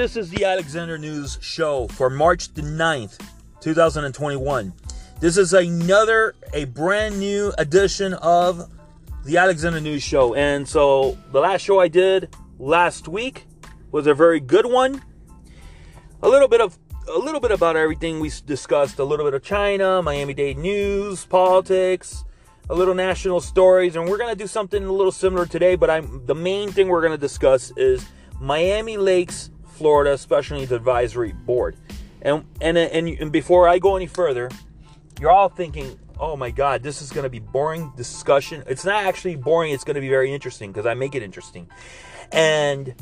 This is the Alexander News Show for March the 9th, 2021. This is another, a brand new edition of the Alexander News Show. And so the last show I did last week was a very good one. A little bit of a little bit about everything we discussed, a little bit of China, Miami-Dade news, politics, a little national stories, and we're going to do something a little similar today, but I'm the main thing we're going to discuss is Miami Lakes, Florida Special Needs Advisory Board. And, and, and, and before I go any further, you're all thinking, oh my God, this is going to be boring discussion. It's not actually boring, it's going to be very interesting because I make it interesting. And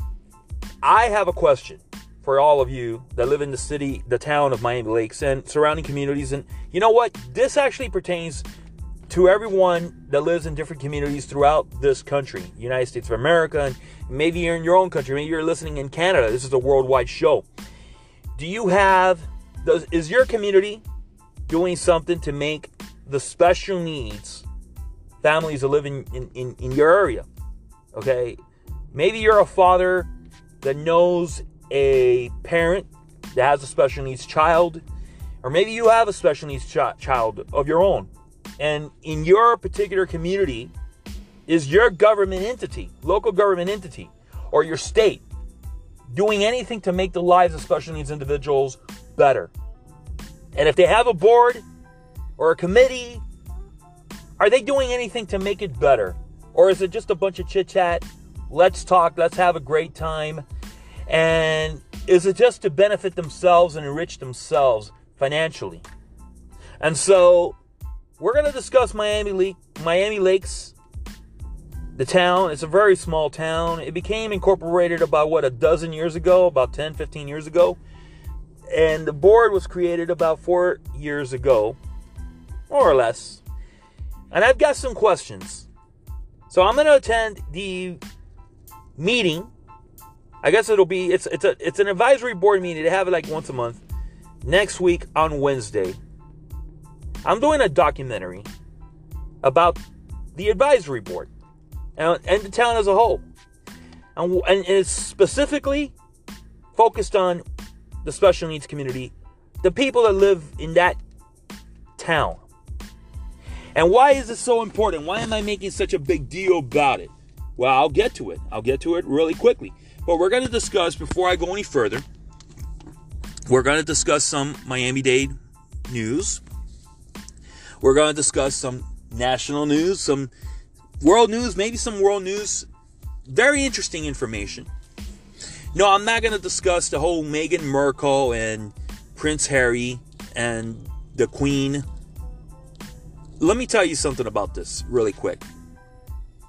I have a question for all of you that live in the city, the town of Miami Lakes and surrounding communities. And you know what? This actually pertains to everyone that lives in different communities throughout this country, United States of America, and maybe you're in your own country, maybe you're listening in Canada. This is a worldwide show. Do you have, does, is your community doing something to make the special needs families that live in, in, in, in your area? Okay. Maybe you're a father that knows a parent that has a special needs child, or maybe you have a special needs ch- child of your own and in your particular community is your government entity, local government entity, or your state doing anything to make the lives of special needs individuals better? And if they have a board or a committee, are they doing anything to make it better? Or is it just a bunch of chit chat? Let's talk, let's have a great time. And is it just to benefit themselves and enrich themselves financially? And so we're going to discuss Miami Lake, Miami Lakes, the town. It's a very small town. It became incorporated about what a dozen years ago, about 10, 15 years ago. And the board was created about 4 years ago, more or less. And I've got some questions. So I'm going to attend the meeting. I guess it'll be it's it's a it's an advisory board meeting. They have it like once a month. Next week on Wednesday. I'm doing a documentary about the advisory board and, and the town as a whole. And, and it's specifically focused on the special needs community, the people that live in that town. And why is this so important? Why am I making such a big deal about it? Well, I'll get to it. I'll get to it really quickly. But we're going to discuss, before I go any further, we're going to discuss some Miami Dade news. We're going to discuss some national news, some world news, maybe some world news. Very interesting information. No, I'm not going to discuss the whole Meghan Markle and Prince Harry and the Queen. Let me tell you something about this really quick.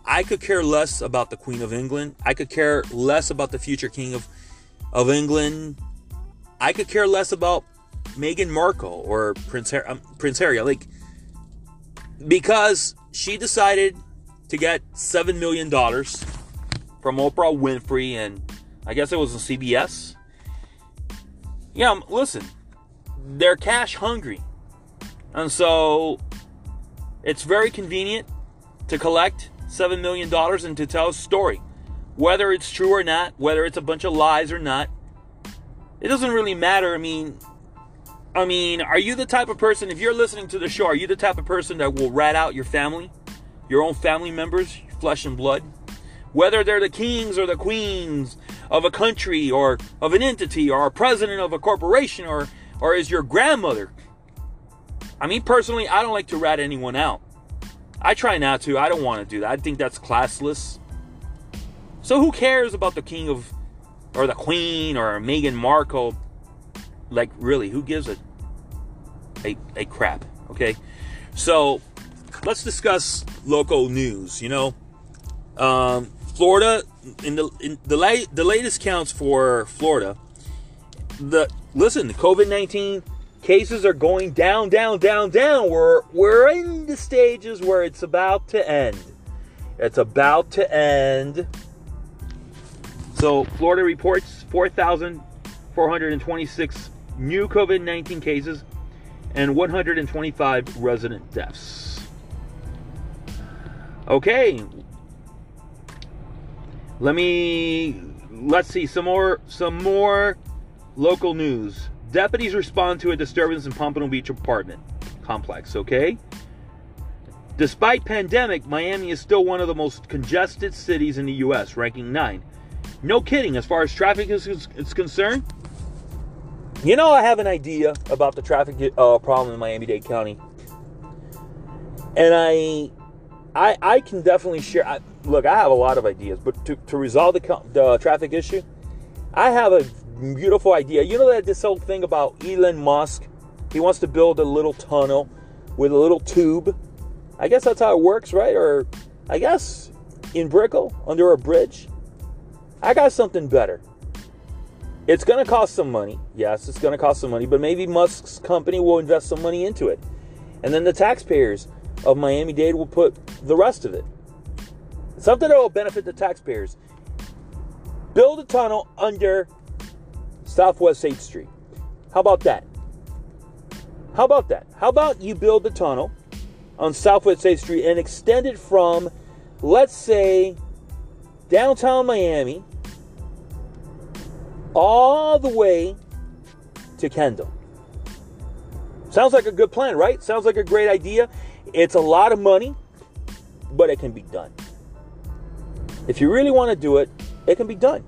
I could care less about the Queen of England. I could care less about the future King of, of England. I could care less about Meghan Markle or Prince, Harry, um, Prince Harry. Like, because she decided to get $7 million from Oprah Winfrey, and I guess it was on CBS. Yeah, um, listen, they're cash hungry. And so it's very convenient to collect $7 million and to tell a story. Whether it's true or not, whether it's a bunch of lies or not, it doesn't really matter. I mean, I mean, are you the type of person, if you're listening to the show, are you the type of person that will rat out your family, your own family members, flesh and blood? Whether they're the kings or the queens of a country or of an entity or a president of a corporation or, or is your grandmother. I mean, personally, I don't like to rat anyone out. I try not to. I don't want to do that. I think that's classless. So who cares about the king of, or the queen or Meghan Markle? Like really who gives a a, a crap okay? So let's discuss local news you know? Um, florida in the in the, la- the latest counts for florida the listen the covid-19 cases are going down down down down. We're we're in the stages where it's about to end. It's about to end. So florida reports 4426 new COVID 19 cases, and 125 resident deaths. Okay. Let me let's see some more some more local news. Deputies respond to a disturbance in Pompano Beach apartment complex. Okay. Despite pandemic, Miami is still one of the most congested cities in the U.S., ranking nine. No kidding, as far as traffic is, is concerned. You know, I have an idea about the traffic uh, problem in Miami-Dade County, and I, I, I can definitely share. I, look, I have a lot of ideas, but to, to resolve the, the traffic issue, I have a beautiful idea. You know that this whole thing about Elon Musk, he wants to build a little tunnel with a little tube. I guess that's how it works, right? Or I guess in Brickell under a bridge. I got something better. It's going to cost some money. Yes, it's going to cost some money, but maybe Musk's company will invest some money into it. And then the taxpayers of Miami Dade will put the rest of it. Something that will benefit the taxpayers. Build a tunnel under Southwest 8th Street. How about that? How about that? How about you build the tunnel on Southwest 8th Street and extend it from, let's say, downtown Miami all the way to Kendall. Sounds like a good plan, right? Sounds like a great idea. It's a lot of money, but it can be done. If you really want to do it, it can be done.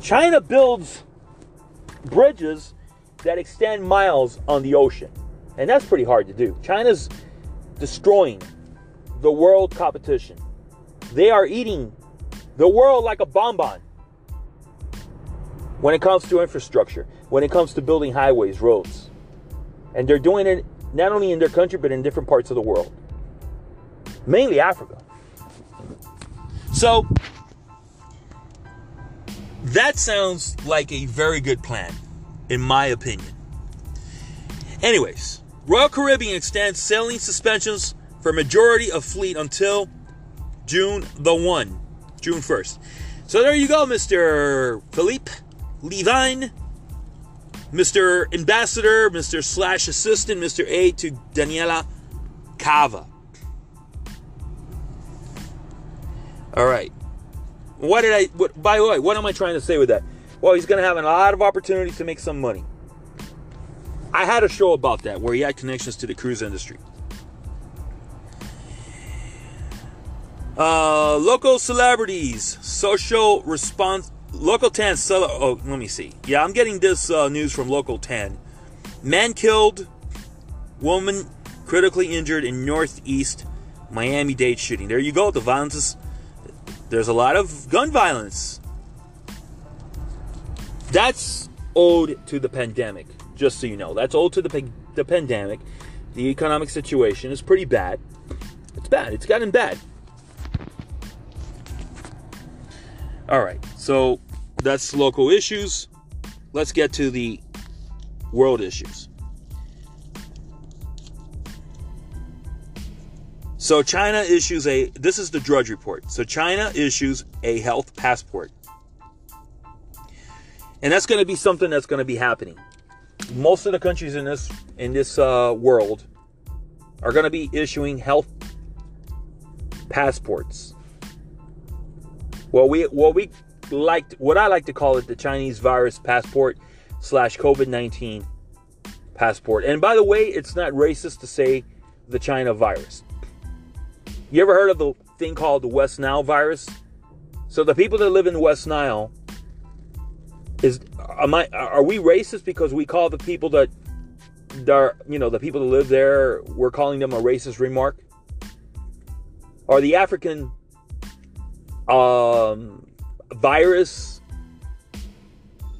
China builds bridges that extend miles on the ocean, and that's pretty hard to do. China's destroying the world competition. They are eating the world like a bonbon when it comes to infrastructure, when it comes to building highways, roads. And they're doing it not only in their country, but in different parts of the world, mainly Africa. So, that sounds like a very good plan, in my opinion. Anyways, Royal Caribbean extends sailing suspensions for majority of fleet until June the 1, June 1st. So there you go, Mr. Philip Levine, Mr. Ambassador, Mr. Slash Assistant, Mr. A to Daniella Cava. All right. What did I, what, by the way, what am I trying to say with that? Well, he's going to have a lot of opportunities to make some money. I had a show about that where he had connections to the cruise industry. Uh, local celebrities, social response, local 10. Cel- oh, let me see. Yeah, I'm getting this uh, news from local 10. Man killed, woman critically injured in northeast Miami Dade shooting. There you go. The violence is. There's a lot of gun violence. That's owed to the pandemic, just so you know. That's owed to the, the pandemic. The economic situation is pretty bad. It's bad. It's gotten bad. All right, so that's local issues. Let's get to the world issues. So China issues a this is the Drudge report. So China issues a health passport. And that's going to be something that's going to be happening. Most of the countries in this in this uh, world are going to be issuing health passports. Well, we what we like what I like to call it the Chinese virus passport slash COVID nineteen passport. And by the way, it's not racist to say the China virus. You ever heard of the thing called the West Nile virus? So the people that live in West Nile is am I are we racist because we call the people that are you know the people that live there we're calling them a racist remark? Or the African um, virus?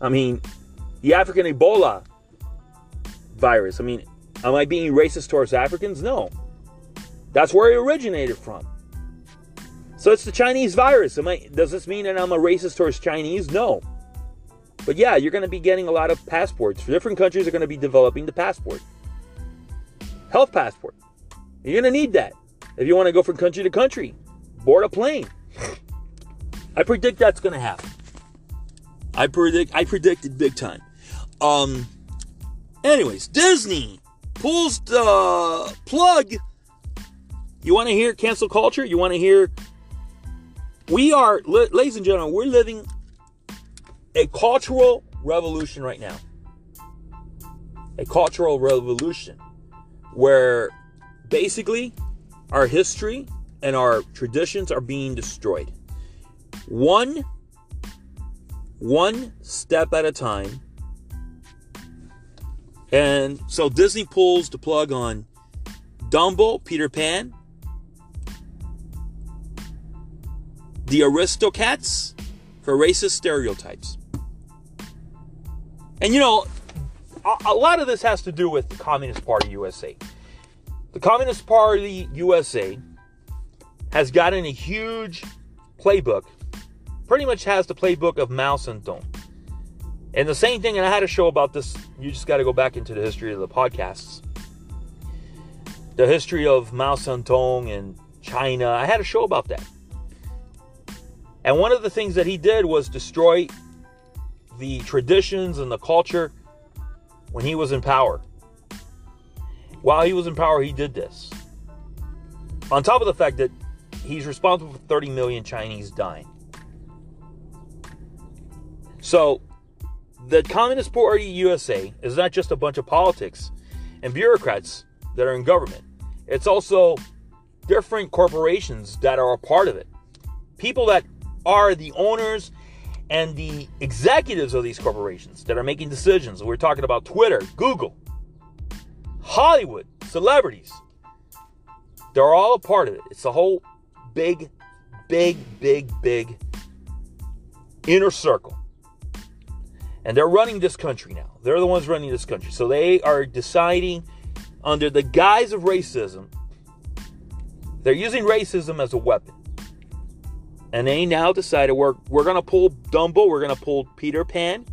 I mean, the African Ebola virus. I mean, am I being racist towards Africans? No. That's where it originated from. So it's the Chinese virus. Am I, does this mean that I'm a racist towards Chinese? No. But yeah, you're going to be getting a lot of passports. Different countries are going to be developing the passport. Health passport. You're going to need that if you want to go from country to country. Board a plane. I predict that's going to happen. I predict I predicted big time. Um anyways, Disney pulls the plug you want to hear cancel culture? You want to hear? We are, ladies and gentlemen, we're living a cultural revolution right now. A cultural revolution where basically our history and our traditions are being destroyed. One one step at a time. And so Disney pulls the plug on Dumbo, Peter Pan, the Aristocats for racist stereotypes. And you know, a, a lot of this has to do with the Communist Party USA. The Communist Party USA has gotten a huge playbook, pretty much has the playbook of Mao Zedong. And the same thing, and I had a show about this. You just got to go back into the history of the podcasts. The history of Mao Zedong and China. I had a show about that. And one of the things that he did was destroy the traditions and the culture when he was in power. While he was in power, he did this. On top of the fact that he's responsible for 30 million Chinese dying. So, the Communist Party USA is not just a bunch of politics and bureaucrats that are in government. It's also different corporations that are a part of it. People that are the owners and the executives of these corporations that are making decisions. We're talking about Twitter, Google, Hollywood, celebrities. They're all a part of it. It's a whole big, big, big, big inner circle. And they're running this country now. They're the ones running this country. So they are deciding under the guise of racism, they're using racism as a weapon. And they now decided we're we're gonna pull Dumbo, we're gonna pull Peter Pan,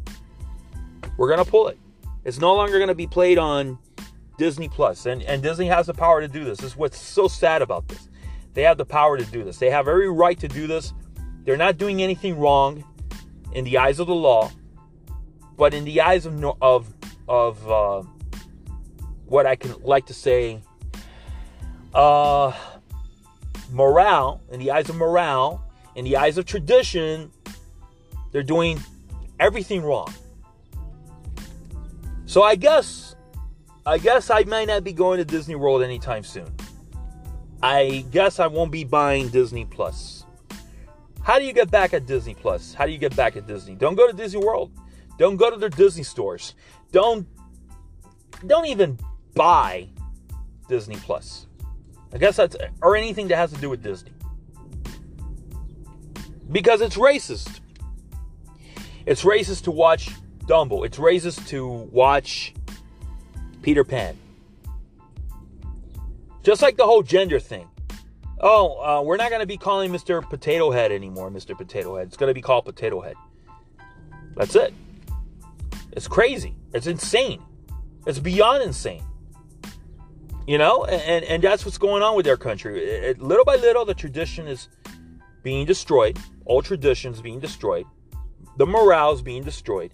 we're gonna pull it. It's no longer gonna be played on Disney Plus, and and Disney has the power to do this. This is what's so sad about this. They have the power to do this. They have every right to do this. They're not doing anything wrong in the eyes of the law, but in the eyes of of of uh, what I can like to say, uh, morale. In the eyes of morale, in the eyes of tradition, they're doing everything wrong. So I guess I guess I might not be going to Disney World anytime soon. I guess I won't be buying Disney Plus. How do you get back at Disney Plus? How do you get back at Disney? Don't go to Disney World. Don't go to their Disney stores. Don't don't even buy Disney Plus. I guess that's or anything that has to do with Disney because it's racist. It's racist to watch Dumbo. It's racist to watch Peter Pan. Just like the whole gender thing. Oh, uh, we're not going to be calling Mr. Potato Head anymore, Mr. Potato Head. It's going to be called Potato Head. That's it. It's crazy. It's insane. It's beyond insane. You know, and, and that's what's going on with their country. It, it, little by little, the tradition is being destroyed all traditions being destroyed, the morals being destroyed.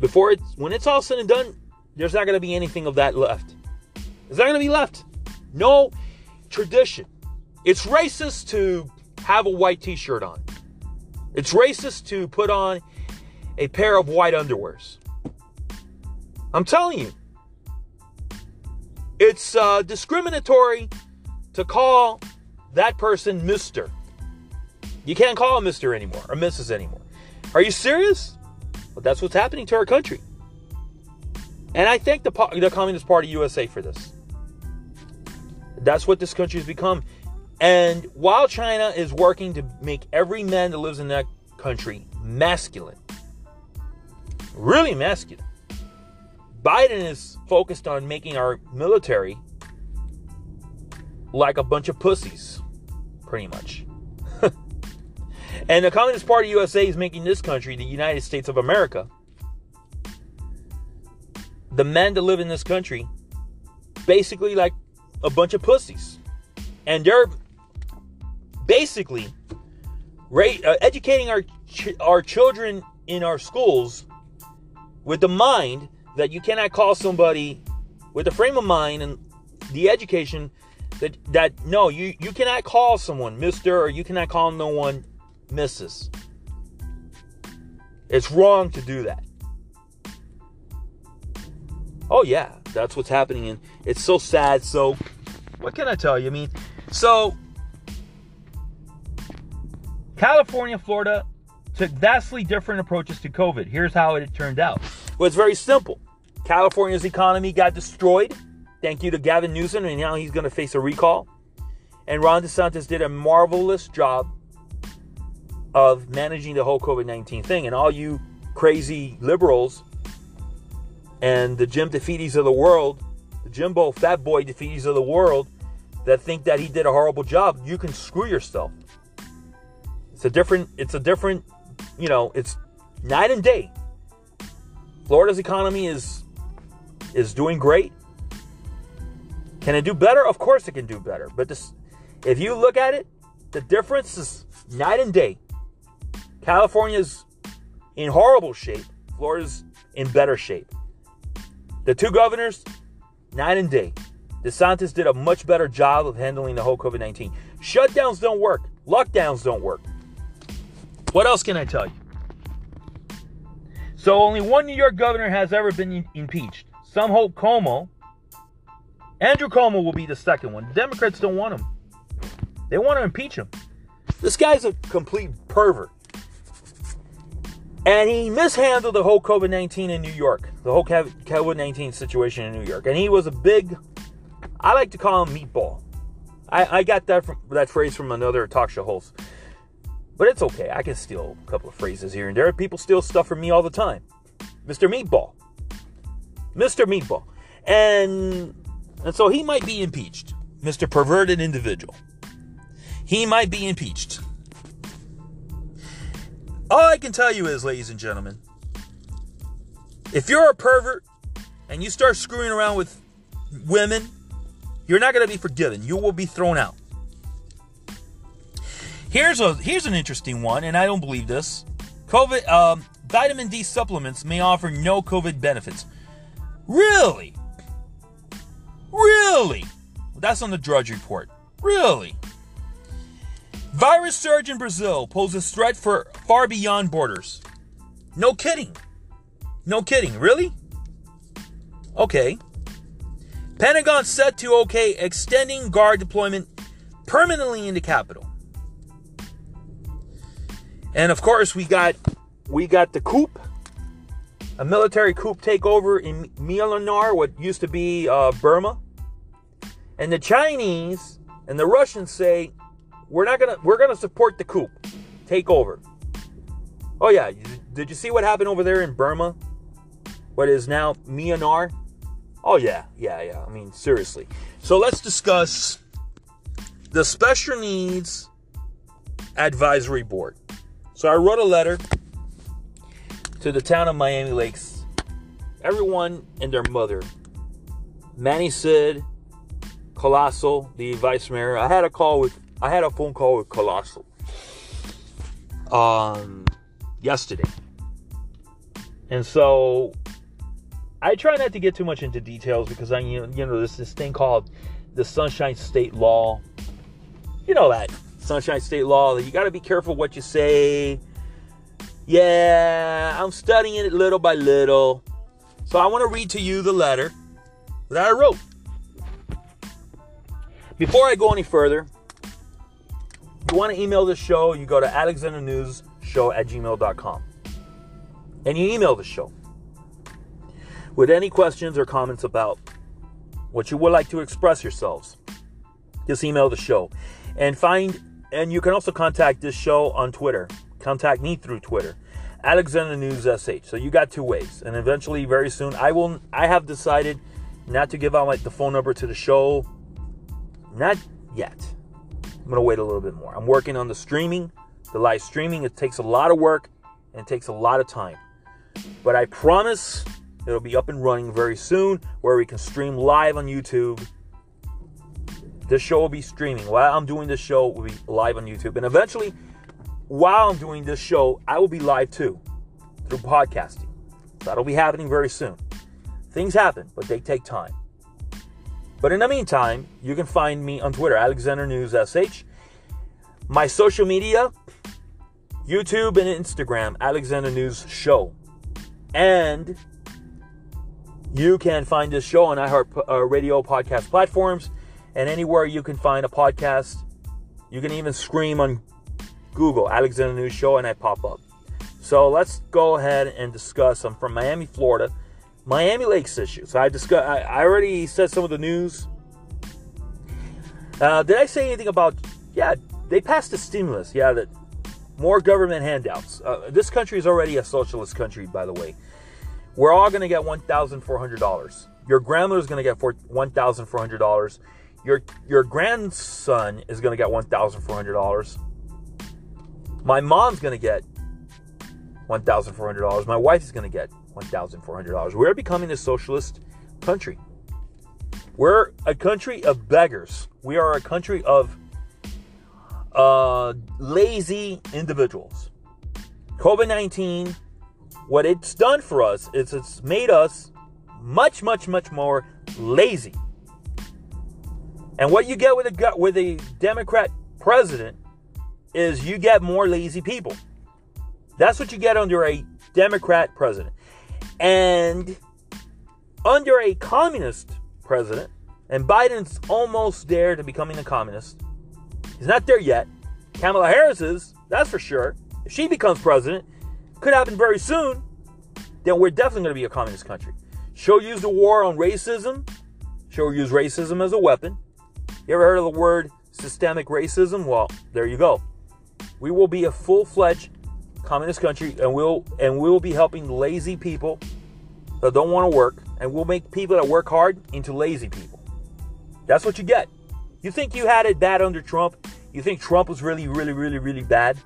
Before it's when it's all said and done, there's not going to be anything of that left. There's not going to be left. No tradition. It's racist to have a white t-shirt on. It's racist to put on a pair of white underwears. I'm telling you. It's uh, discriminatory to call that person Mr. You can't call him Mr. anymore or Mrs. anymore. Are you serious? Well, that's what's happening to our country. And I thank the, the Communist Party USA for this. That's what this country has become. And while China is working to make every man that lives in that country masculine, really masculine, Biden is focused on making our military like a bunch of pussies, pretty much. And the Communist Party USA is making this country, the United States of America, the men that live in this country, basically like a bunch of pussies. And they're basically uh, educating our, ch- our children in our schools with the mind that you cannot call somebody with the frame of mind and the education that that no you you cannot call someone Mr. or you cannot call no one Mrs. It's wrong to do that. Oh yeah, that's what's happening and it's so sad. So what can I tell you? I mean, so California, Florida took vastly different approaches to COVID. Here's how it turned out. Well, it's very simple. California's economy got destroyed. Thank you to Gavin Newsom, and now he's going to face a recall. And Ron DeSantis did a marvelous job of managing the whole COVID 19 thing. And all you crazy liberals and the Jim DeFedes of the world, the Jimbo Fat Boy DeFedes of the world, that think that he did a horrible job, you can screw yourself. It's a different, it's a different, you know, it's night and day. Florida's economy is is doing great. Can it do better? Of course it can do better. But this, if you look at it, the difference is night and day. California's in horrible shape. Florida's in better shape. The two governors, night and day. DeSantis did a much better job of handling the whole COVID 19. Shutdowns don't work, lockdowns don't work. What else can I tell you? So, only one New York governor has ever been impeached. Some hope Cuomo. Andrew Cuomo will be the second one. The Democrats don't want him, they want to impeach him. This guy's a complete pervert. And he mishandled the whole COVID 19 in New York, the whole COVID 19 situation in New York. And he was a big, I like to call him meatball. I, I got that, from, that phrase from another talk show host. But it's okay. I can steal a couple of phrases here and there. People steal stuff from me all the time. Mr. Meatball. Mr. Meatball. And, and so he might be impeached. Mr. Perverted Individual. He might be impeached. All I can tell you is, ladies and gentlemen, if you're a pervert and you start screwing around with women, you're not going to be forgiven. You will be thrown out. Here's a here's an interesting one, and I don't believe this. COVID um, vitamin D supplements may offer no COVID benefits. Really? Really? That's on the Drudge Report. Really? Virus surge in Brazil poses threat for far beyond borders. No kidding. No kidding. Really? Okay. Pentagon set to okay extending guard deployment permanently in the capital. And of course, we got we got the coup, a military coup takeover in Myanmar, what used to be uh, Burma. And the Chinese and the Russians say we're not gonna we're gonna support the coup, take over. Oh yeah, did you see what happened over there in Burma? What is now Myanmar? Oh yeah, yeah, yeah. I mean seriously. So let's discuss the special needs advisory board. So I wrote a letter to the town of Miami Lakes, everyone and their mother, Manny Cid, Collazo, the vice mayor. I had a call with I had a phone call with Collazo um, yesterday. And so I try not to get too much into details because I you know, know there's this thing called the Sunshine State Law. You know that Sunshine State Law you got to be careful what you say. Yeah, I'm studying it little by little. So I want to read to you the letter that I wrote. Before I go any further, if you want to email the show, you go to alexandernewsshow at gmail.com. And you email the show with any questions or comments about what you would like to express yourselves. Just email the show. And find and you can also contact this show on Twitter. Contact me through Twitter. Alexander News SH. So you got two ways. And eventually very soon I will I have decided not to give out like the phone number to the show. Not yet. I'm to wait a little bit more. I'm working on the streaming, the live streaming. It takes a lot of work and it takes a lot of time. But I promise it'll be up and running very soon where we can stream live on YouTube. This show will be streaming. While I'm doing this show, will be live on YouTube. And eventually, while I'm doing this show, I will be live too through podcasting. That'll be happening very soon. Things happen, but they take time. But in the meantime, you can find me on Twitter, Alexander News SH. My social media, YouTube and Instagram, Alexander News Show. And you can find this show on iHeart Radio podcast platforms and anywhere you can find a podcast. You can even scream on Google Alexander News Show and I pop up. So let's go ahead and discuss. I'm from Miami, Florida. Miami Lakes issue. So I discuss. I, I already said some of the news. Uh, did I say anything about? Yeah, they passed a stimulus. Yeah, that more government handouts. Uh, this country is already a socialist country, by the way. We're all going to get one thousand four hundred dollars. Your grandmother's going to get one thousand four hundred dollars. Your your grandson is going to get one thousand four hundred dollars. My mom's going to get $1,400. My wife is going to get $1,400. We're becoming a socialist country. We're a country of beggars. We are a country of uh, lazy individuals. COVID 19, what it's done for us is it's made us much, much, much more lazy. And what you get with a with a Democrat president is you get more lazy people. That's what you get under a Democrat president. And under a communist president, and Biden's almost there to becoming a communist. He's not there yet. Kamala Harris is, that's for sure. If she becomes president, could happen very soon, then we're definitely going to be a communist country. She'll use the war on racism. She'll use racism as a weapon. You ever heard of the word systemic racism? Well, there you go. We will be a full-fledged communist country, and we'll and we'll be helping lazy people that don't want to work, and we'll make people that work hard into lazy people. That's what you get. You think you had it bad under Trump? You think Trump was really, really, really, really bad?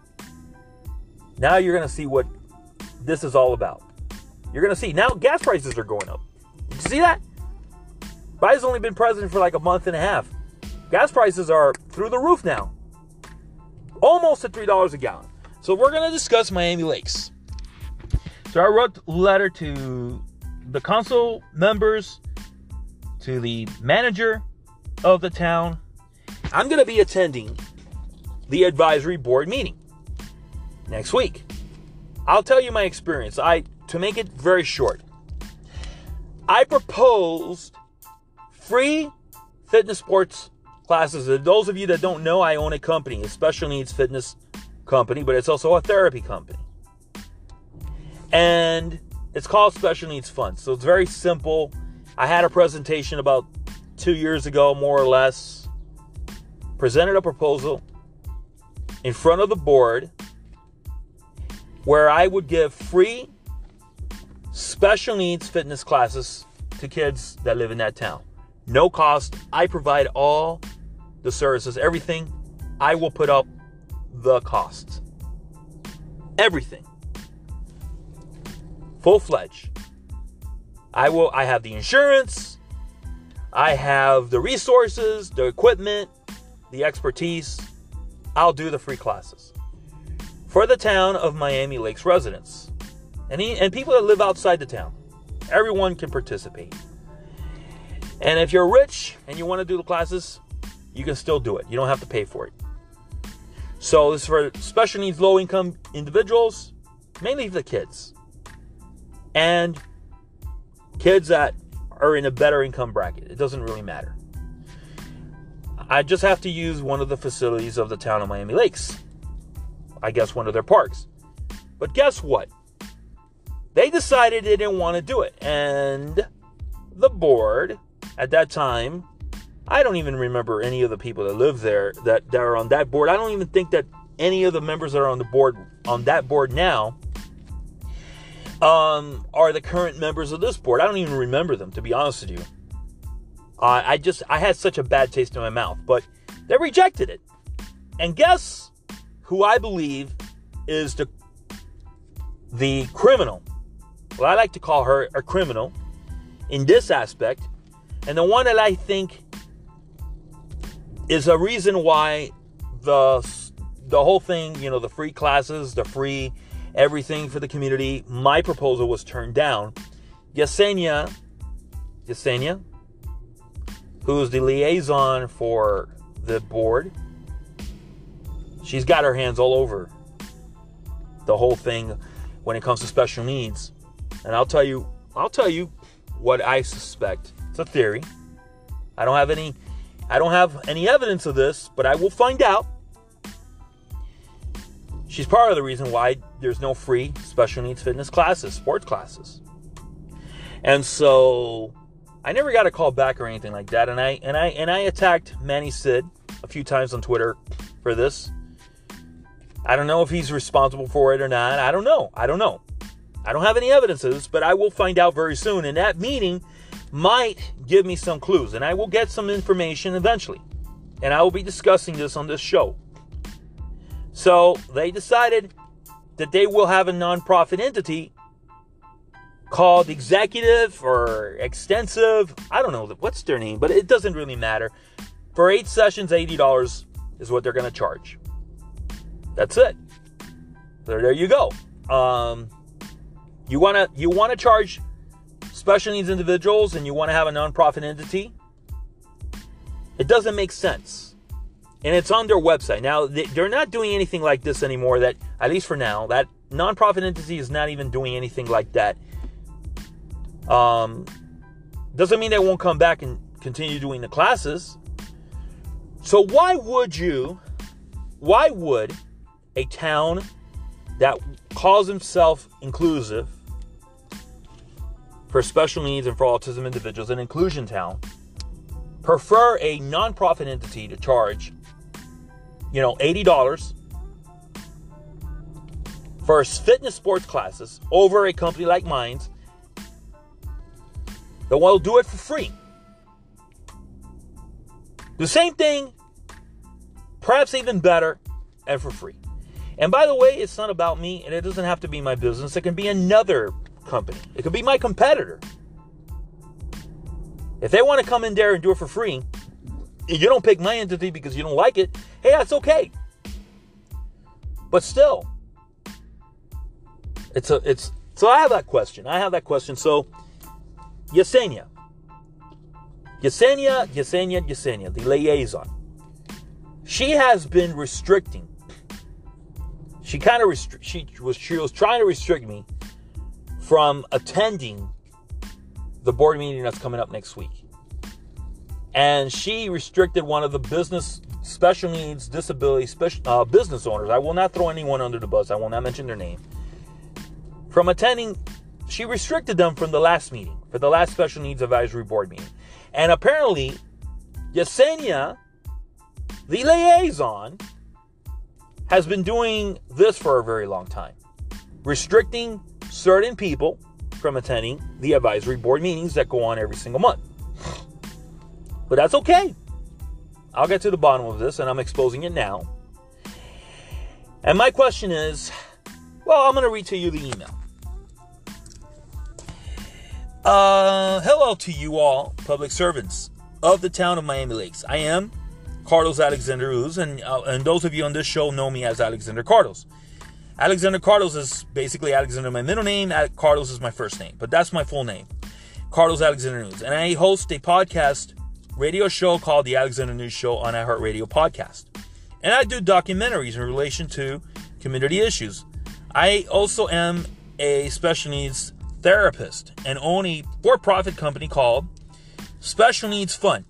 Now you're gonna see what this is all about. You're gonna see now gas prices are going up. Did you see that? Biden's only been president for like a month and a half. Gas prices are through the roof now almost at $3 a gallon. So we're going to discuss Miami Lakes. So I wrote a letter to the council members, to the manager of the town. I'm going to be attending the advisory board meeting next week. I'll tell you my experience. I to make it very short. I proposed free fitness sports classes. Uh, those of you that don't know, I own a company, a special needs fitness company, but it's also a therapy company. And it's called Special Needs Fund. So it's very simple. I had a presentation about two years ago, more or less, presented a proposal in front of the board where I would give free special needs fitness classes to kids that live in that town. No cost. I provide all the services, everything, I will put up the costs. Everything. Full fledged. I will I have the insurance, I have the resources, the equipment, the expertise. I'll do the free classes. For the town of Miami Lakes residents. And, he, and people that live outside the town. Everyone can participate. And if you're rich and you want to do the classes, you can still do it. You don't have to pay for it. So this is for special needs low income individuals, mainly the kids. And kids that are in a better income bracket. It doesn't really matter. I just have to use one of the facilities of the town of Miami Lakes. I guess one of their parks. But guess what? They decided they didn't want to do it. And the board at that time I don't even remember any of the people that live there that, that are on that board. I don't even think that any of the members that are on the board on that board now um, are the current members of this board. I don't even remember them, to be honest with you. I just I had such a bad taste in my mouth, but they rejected it. And guess who I believe is the the criminal? Well, I like to call her a criminal in this aspect, and the one that I think is a reason why the the whole thing, you know, the free classes, the free everything for the community, my proposal was turned down. Yesenia, Yesenia, who's the liaison for the board, she's got her hands all over the whole thing when it comes to special needs. And I'll tell you, I'll tell you what I suspect. It's a theory. I don't have any I don't have any evidence of this, but I will find out. She's part of the reason why there's no free special needs fitness classes, sports classes. And so I never got a call back or anything like that. And I and I and I attacked Manny Cid a few times on Twitter for this. I don't know if he's responsible for it or not. I don't know. I don't know. I don't have any evidences, but I will find out very soon. And that meeting might give me some clues, and I will get some information eventually. And I will be discussing this on this show. So they decided that they will have a nonprofit entity called Executive or Extensive. I don't know what's their name, but it doesn't really matter. For eight sessions, $80 is what they're going to charge. That's it. There, there you go. Um, you want to you want to charge special needs individuals and you want to have a nonprofit entity? It doesn't make sense. And it's on their website. Now, they're not doing anything like this anymore that at least for now, that nonprofit entity is not even doing anything like that. Um doesn't mean they won't come back and continue doing the classes. So why would you why would a town that calls himself inclusive for special needs and for autism individuals, an inclusion town, prefer a nonprofit entity to charge, you know, $80 for fitness sports classes over a company like mine's that will do it for free. The same thing, perhaps even better, and for free. And by the way, it's not about me, and it doesn't have to be my business. It can be another company. It could be my competitor. If they want to come in there and do it for free, and you don't pick my entity because you don't like it, hey, that's okay. But still, it's a it's so I have that question. I have that question. So Yesenia. Yesenia, Yesenia, Yesenia, the liaison. She has been restricting she kind of restri- she was she was trying to restrict me from attending the board meeting that's coming up next week. And she restricted one of the business special needs disability special uh, business owners. I will not throw anyone under the bus. I will not mention their name. From attending, she restricted them from the last meeting, for the last special needs advisory board meeting. And apparently, Yesenia, the liaison, has been doing this for a very long time, restricting certain people from attending the advisory board meetings that go on every single month. But that's okay. I'll get to the bottom of this and I'm exposing it now. And my question is well, I'm going to read to you the email. Uh, hello to you all, public servants of the town of Miami Lakes. I am Carlos Alexander Uz, and uh, and those of you on this show know me as Alexander Carlos. Alexander Carlos is basically Alexander my middle name. Carlos is my first name, but that's my full name, Carlos Alexander News, and I host a podcast radio show called the Alexander News Show on iHeartRadio podcast, and I do documentaries in relation to community issues. I also am a special needs therapist and own a for-profit company called Special Needs Fund.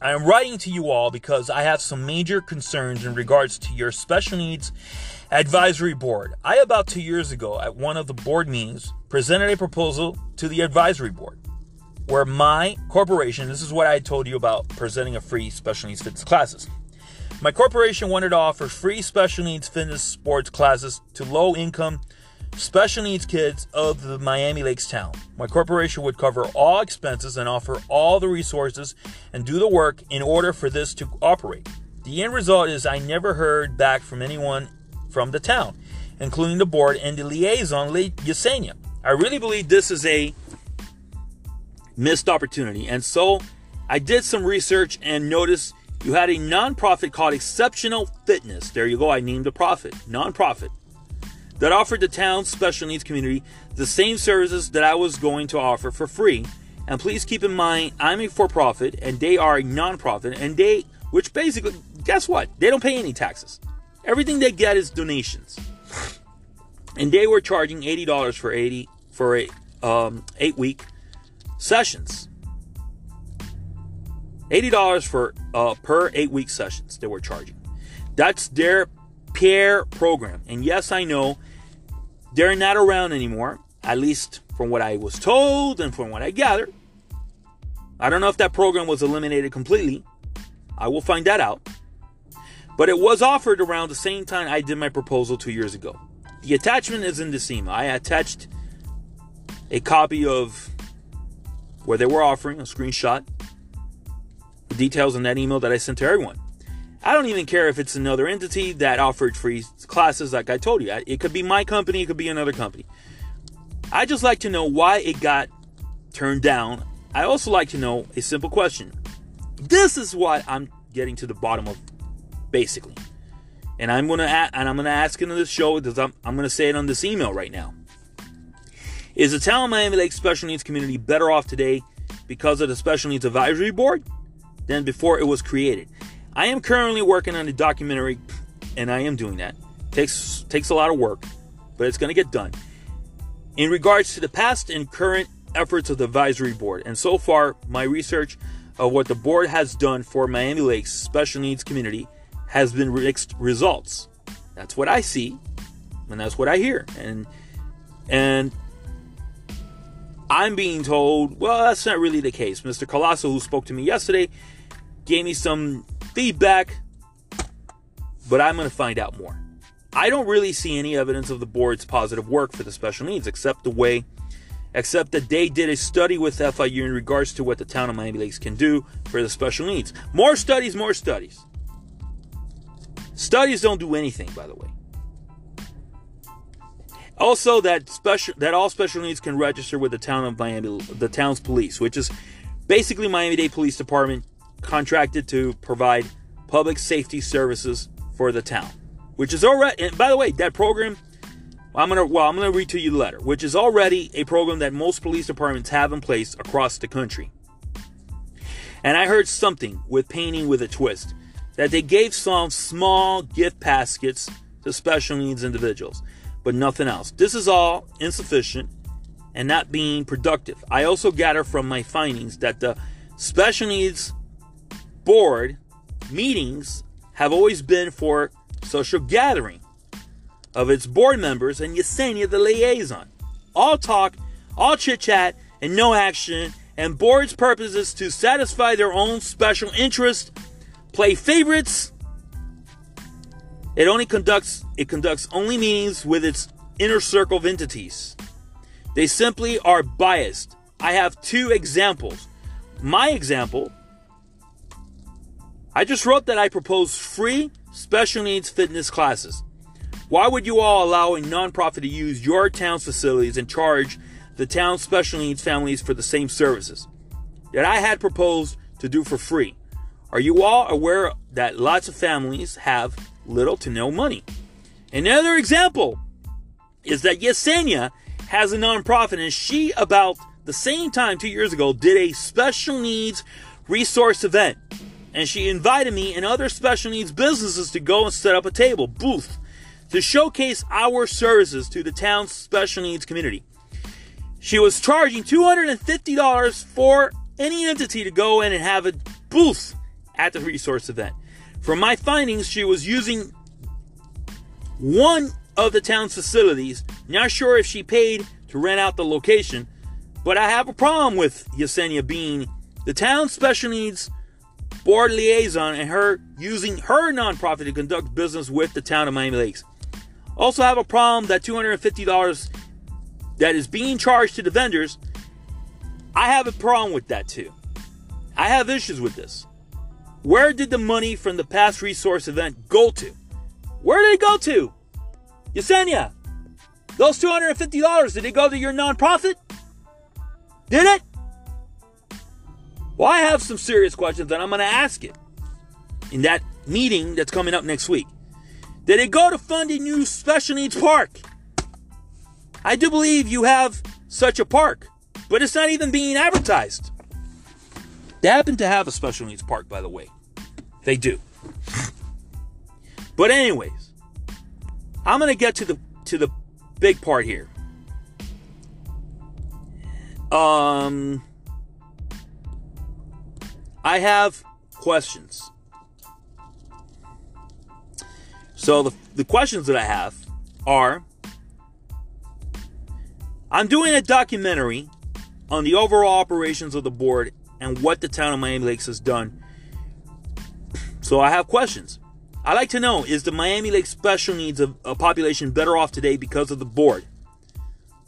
I am writing to you all because I have some major concerns in regards to your special needs advisory board. I, about two years ago, at one of the board meetings, presented a proposal to the advisory board where my corporation, this is what I told you about presenting a free special needs fitness classes. My corporation wanted to offer free special needs fitness sports classes to low income special needs kids of the Miami Lakes town. My corporation would cover all expenses and offer all the resources and do the work in order for this to operate. The end result is I never heard back from anyone from the town, including the board and the liaison, Yesenia. I really believe this is a missed opportunity. And so I did some research and noticed you had a nonprofit called Exceptional Fitness. There you go. I named the profit. Nonprofit that offered the town's special needs community the same services that I was going to offer for free. And please keep in mind, I'm a for profit and they are a non-profit, and they, which basically, guess what? They don't pay any taxes. Everything they get is donations. and they were charging eighty dollars for eighty for a um, eight week sessions. Eighty dollars for uh, per eight week sessions they were charging. That's their peer program, and yes, I know they're not around anymore. At least from what I was told and from what I gathered. I don't know if that program was eliminated completely. I will find that out. But it was offered around the same time I did my proposal two years ago. The attachment is in this email. I attached a copy of where they were offering, a screenshot, the details in that email that I sent to everyone. I don't even care if it's another entity that offered free classes, like I told you. It could be my company, it could be another company. I just like to know why it got turned down. I also like to know a simple question. This is what I'm getting to the bottom of, basically. And I'm gonna and I'm gonna ask into this show because I'm, I'm gonna say it on this email right now. Is the town of Miami Lake special needs community better off today because of the special needs advisory board than before it was created? I am currently working on a documentary, and I am doing that. takes takes a lot of work, but it's gonna get done. In regards to the past and current efforts of the advisory board, and so far my research of what the board has done for Miami Lakes special needs community has been mixed results. That's what I see, and that's what I hear, and and I'm being told, well, that's not really the case. Mr. Collazo, who spoke to me yesterday, gave me some feedback, but I'm going to find out more. I don't really see any evidence of the board's positive work for the special needs, except the way, except that they did a study with FIU in regards to what the town of Miami Lakes can do for the special needs. More studies, more studies. Studies don't do anything, by the way. Also, that special that all special needs can register with the town of Miami, the town's police, which is basically Miami-Dade Police Department contracted to provide public safety services for the town, which is already. And by the way, that program, I'm gonna well, I'm gonna read to you the letter, which is already a program that most police departments have in place across the country. And I heard something with painting with a twist that they gave some small gift baskets to special needs individuals but nothing else. This is all insufficient and not being productive. I also gather from my findings that the special needs board meetings have always been for social gathering of its board members and Yesenia the liaison. All talk, all chit chat, and no action, and board's purpose is to satisfy their own special interest, play favorites, it only conducts it conducts only meetings with its inner circle of entities. They simply are biased. I have two examples. My example, I just wrote that I propose free special needs fitness classes. Why would you all allow a nonprofit to use your town's facilities and charge the town's special needs families for the same services that I had proposed to do for free? Are you all aware that lots of families have little to no money. Another example is that Yesenia has a nonprofit and she about the same time two years ago did a special needs resource event and she invited me and other special needs businesses to go and set up a table booth to showcase our services to the town's special needs community she was charging $250 for any entity to go in and have a booth at the resource event from my findings, she was using one of the town's facilities. Not sure if she paid to rent out the location, but I have a problem with Yesenia being the town's special needs board liaison and her using her nonprofit to conduct business with the town of Miami Lakes. Also, have a problem that $250 that is being charged to the vendors. I have a problem with that too. I have issues with this. Where did the money from the past resource event go to? Where did it go to? Yesenia, those $250, did it go to your nonprofit? Did it? Well, I have some serious questions that I'm going to ask it in that meeting that's coming up next week. Did it go to fund a new special needs park? I do believe you have such a park, but it's not even being advertised. They happen to have a special needs park, by the way. They do. But anyways, I'm gonna get to the to the big part here. Um, I have questions. So the, the questions that I have are I'm doing a documentary on the overall operations of the board and what the town of Miami Lakes has done. So I have questions. I'd like to know is the Miami Lakes special needs of a population better off today because of the board?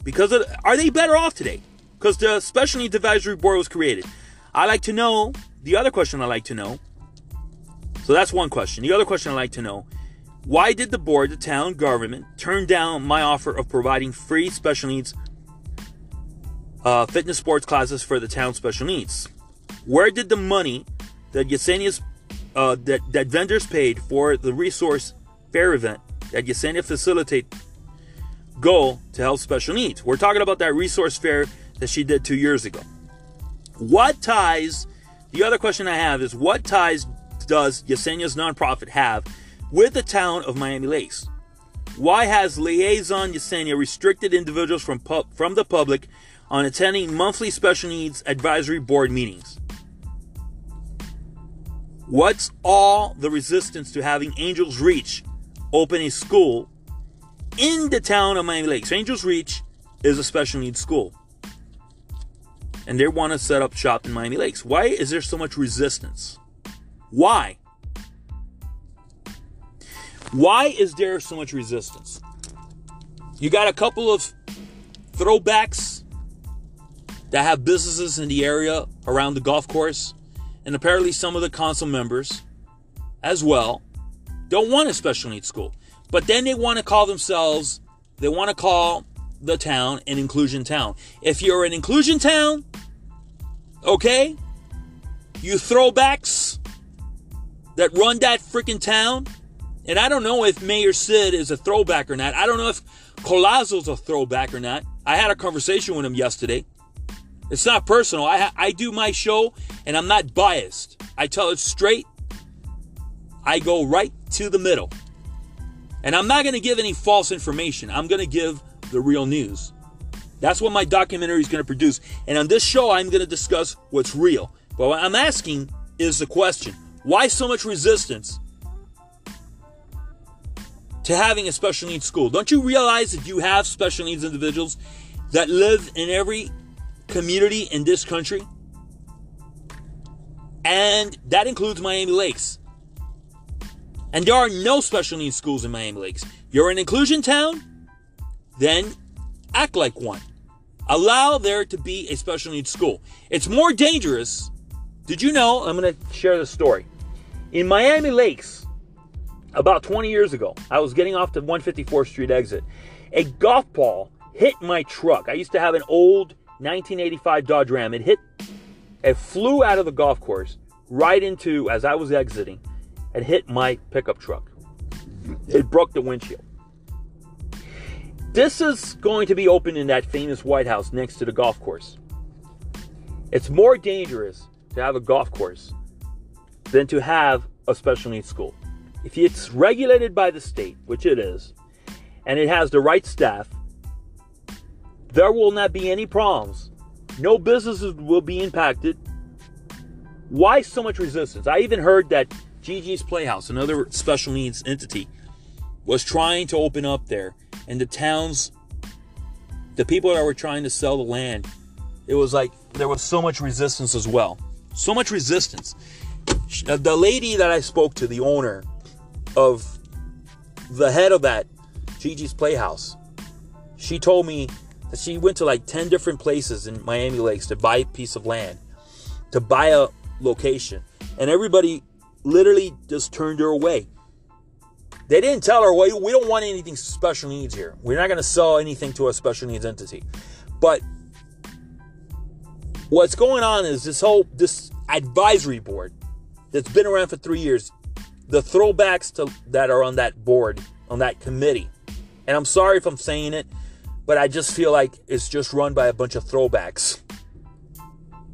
Because of are they better off today? Because the special needs advisory board was created. I like to know the other question I like to know. So that's one question. The other question I like to know why did the board, the town government, turn down my offer of providing free special needs uh, fitness sports classes for the town special needs? Where did the money that Yesenia's uh, that, that vendors paid for the resource fair event that Yesenia facilitate go to help special needs? We're talking about that resource fair that she did two years ago. What ties? The other question I have is what ties does Yesenia's nonprofit have with the town of Miami Lakes? Why has Liaison Yesenia restricted individuals from, pub, from the public on attending monthly special needs advisory board meetings? What's all the resistance to having Angels Reach open a school in the town of Miami Lakes? Angels Reach is a special needs school. And they want to set up shop in Miami Lakes. Why is there so much resistance? Why? Why is there so much resistance? You got a couple of throwbacks that have businesses in the area around the golf course, and apparently some of the council members as well don't want a special needs school. But then they want to call themselves, they want to call the town an inclusion town. If you're an inclusion town, okay, you throwbacks that run that freaking town, and I don't know if Mayor Cid is a throwback or not. I don't know if Collazo's a throwback or not. I had a conversation with him yesterday. It's not personal. I, I do my show and I'm not biased. I tell it straight. I go right to the middle. And I'm not going to give any false information. I'm going to give the real news. That's what my documentary is going to produce. And on this show, I'm going to discuss what's real. But what I'm asking is the question why so much resistance to having a special needs school. Don't you realize that you have special needs individuals that live in every community in this country? And that includes Miami Lakes. And there are no special needs schools in Miami Lakes. You're an inclusion town? Then act like one. Allow there to be a special needs school. It's more dangerous. Did you know? I'm going to share the story. In Miami Lakes, about 20 years ago, I was getting off the 154th Street exit. A golf ball hit my truck. I used to have an old 1985 Dodge Ram. It hit, it flew out of the golf course right into, as I was exiting, and hit my pickup truck. It broke the windshield. This is going to be open in that famous White House next to the golf course. It's more dangerous to have a golf course than to have a special needs school. If it's regulated by the state, which it is, and it has the right staff, there will not be any problems. No businesses will be impacted. Why so much resistance? I even heard that Gigi's Playhouse, another special needs entity, was trying to open up there, and the towns, the people that were trying to sell the land, it was like there was so much resistance as well. So much resistance. Uh, the lady that I spoke to, the owner, of the head of that Gigi's Playhouse. She told me she went to like 10 different places in Miami Lakes to buy a piece of land, to buy a location. And everybody literally just turned her away. They didn't tell her, well, we don't want anything special needs here. We're not going to sell anything to a special needs entity. But what's going on is this whole this advisory board that's been around for three years the throwbacks to, that are on that board, on that committee. And I'm sorry if I'm saying it, but I just feel like it's just run by a bunch of throwbacks.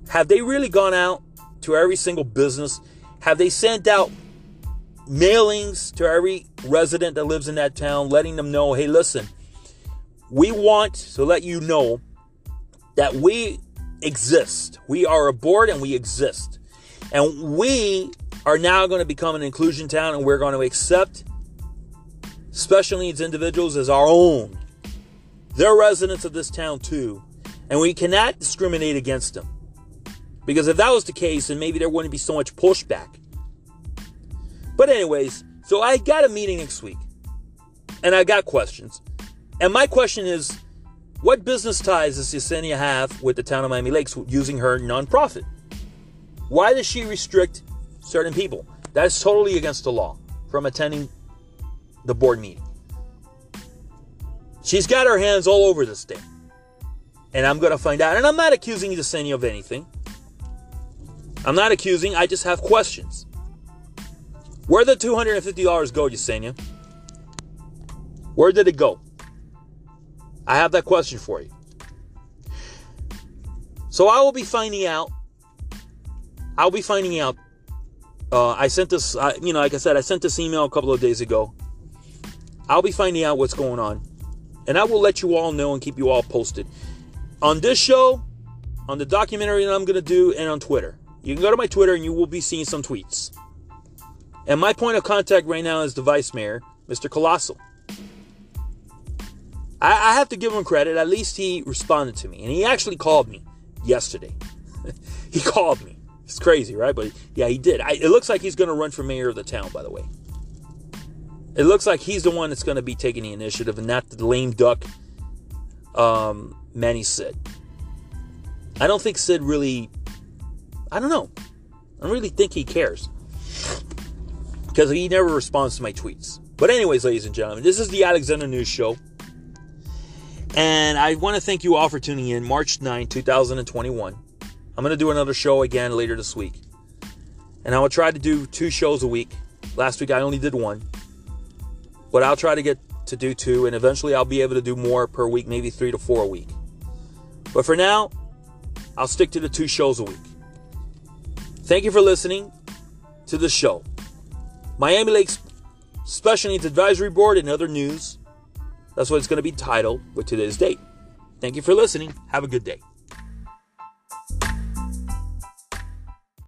Have they really gone out to every single business? Have they sent out mailings to every resident that lives in that town, letting them know, hey, listen, We want to let you know that we exist. We are a board and we exist. And we are now going to become an inclusion town and we're going to accept special needs individuals as our own. They're residents of this town too. And we cannot discriminate against them. Because if that was the case, then maybe there wouldn't be so much pushback. But, anyways, so I got a meeting next week. And I got questions. And my question is what business ties does Yesenia have with the town of Miami Lakes using her nonprofit? Why does she restrict certain people? That is totally against the law from attending the board meeting. She's got her hands all over this thing. And I'm going to find out. And I'm not accusing Yesenia of anything. I'm not accusing, I just have questions. Where did $250 go, Yesenia? Where did it go? I have that question for you. So I will be finding out. I'll be finding out. Uh, I sent this, uh, you know, like I said, I sent this email a couple of days ago. I'll be finding out what's going on. And I will let you all know and keep you all posted. On this show, on the documentary that I'm going to do, and on Twitter. You can go to my Twitter and you will be seeing some tweets. And my point of contact right now is the vice mayor, Mr. Collazo. I, I have to give him credit. At least he responded to me. And he actually called me yesterday. he called me. It's crazy, right? But yeah, he did. I, it looks like he's going to run for mayor of the town, by the way. It looks like he's the one that's going to be taking the initiative and not the lame duck um, Manny Cid. I don't think Cid really. I don't know. I don't really think he cares. Because he never responds to my tweets. But, anyways, ladies and gentlemen, this is the Alexander News Show. And I want to thank you all for tuning in March 9, 2021. I'm going to do another show again later this week. And I will try to do two shows a week. Last week I only did one. But I'll try to get to do two, and eventually I'll be able to do more per week, maybe three to four a week. But for now, I'll stick to the two shows a week. Thank you for listening to the show. Miami Lakes Special Needs Advisory Board and other news that's what it's going to be titled with today's date. Thank you for listening. Have a good day.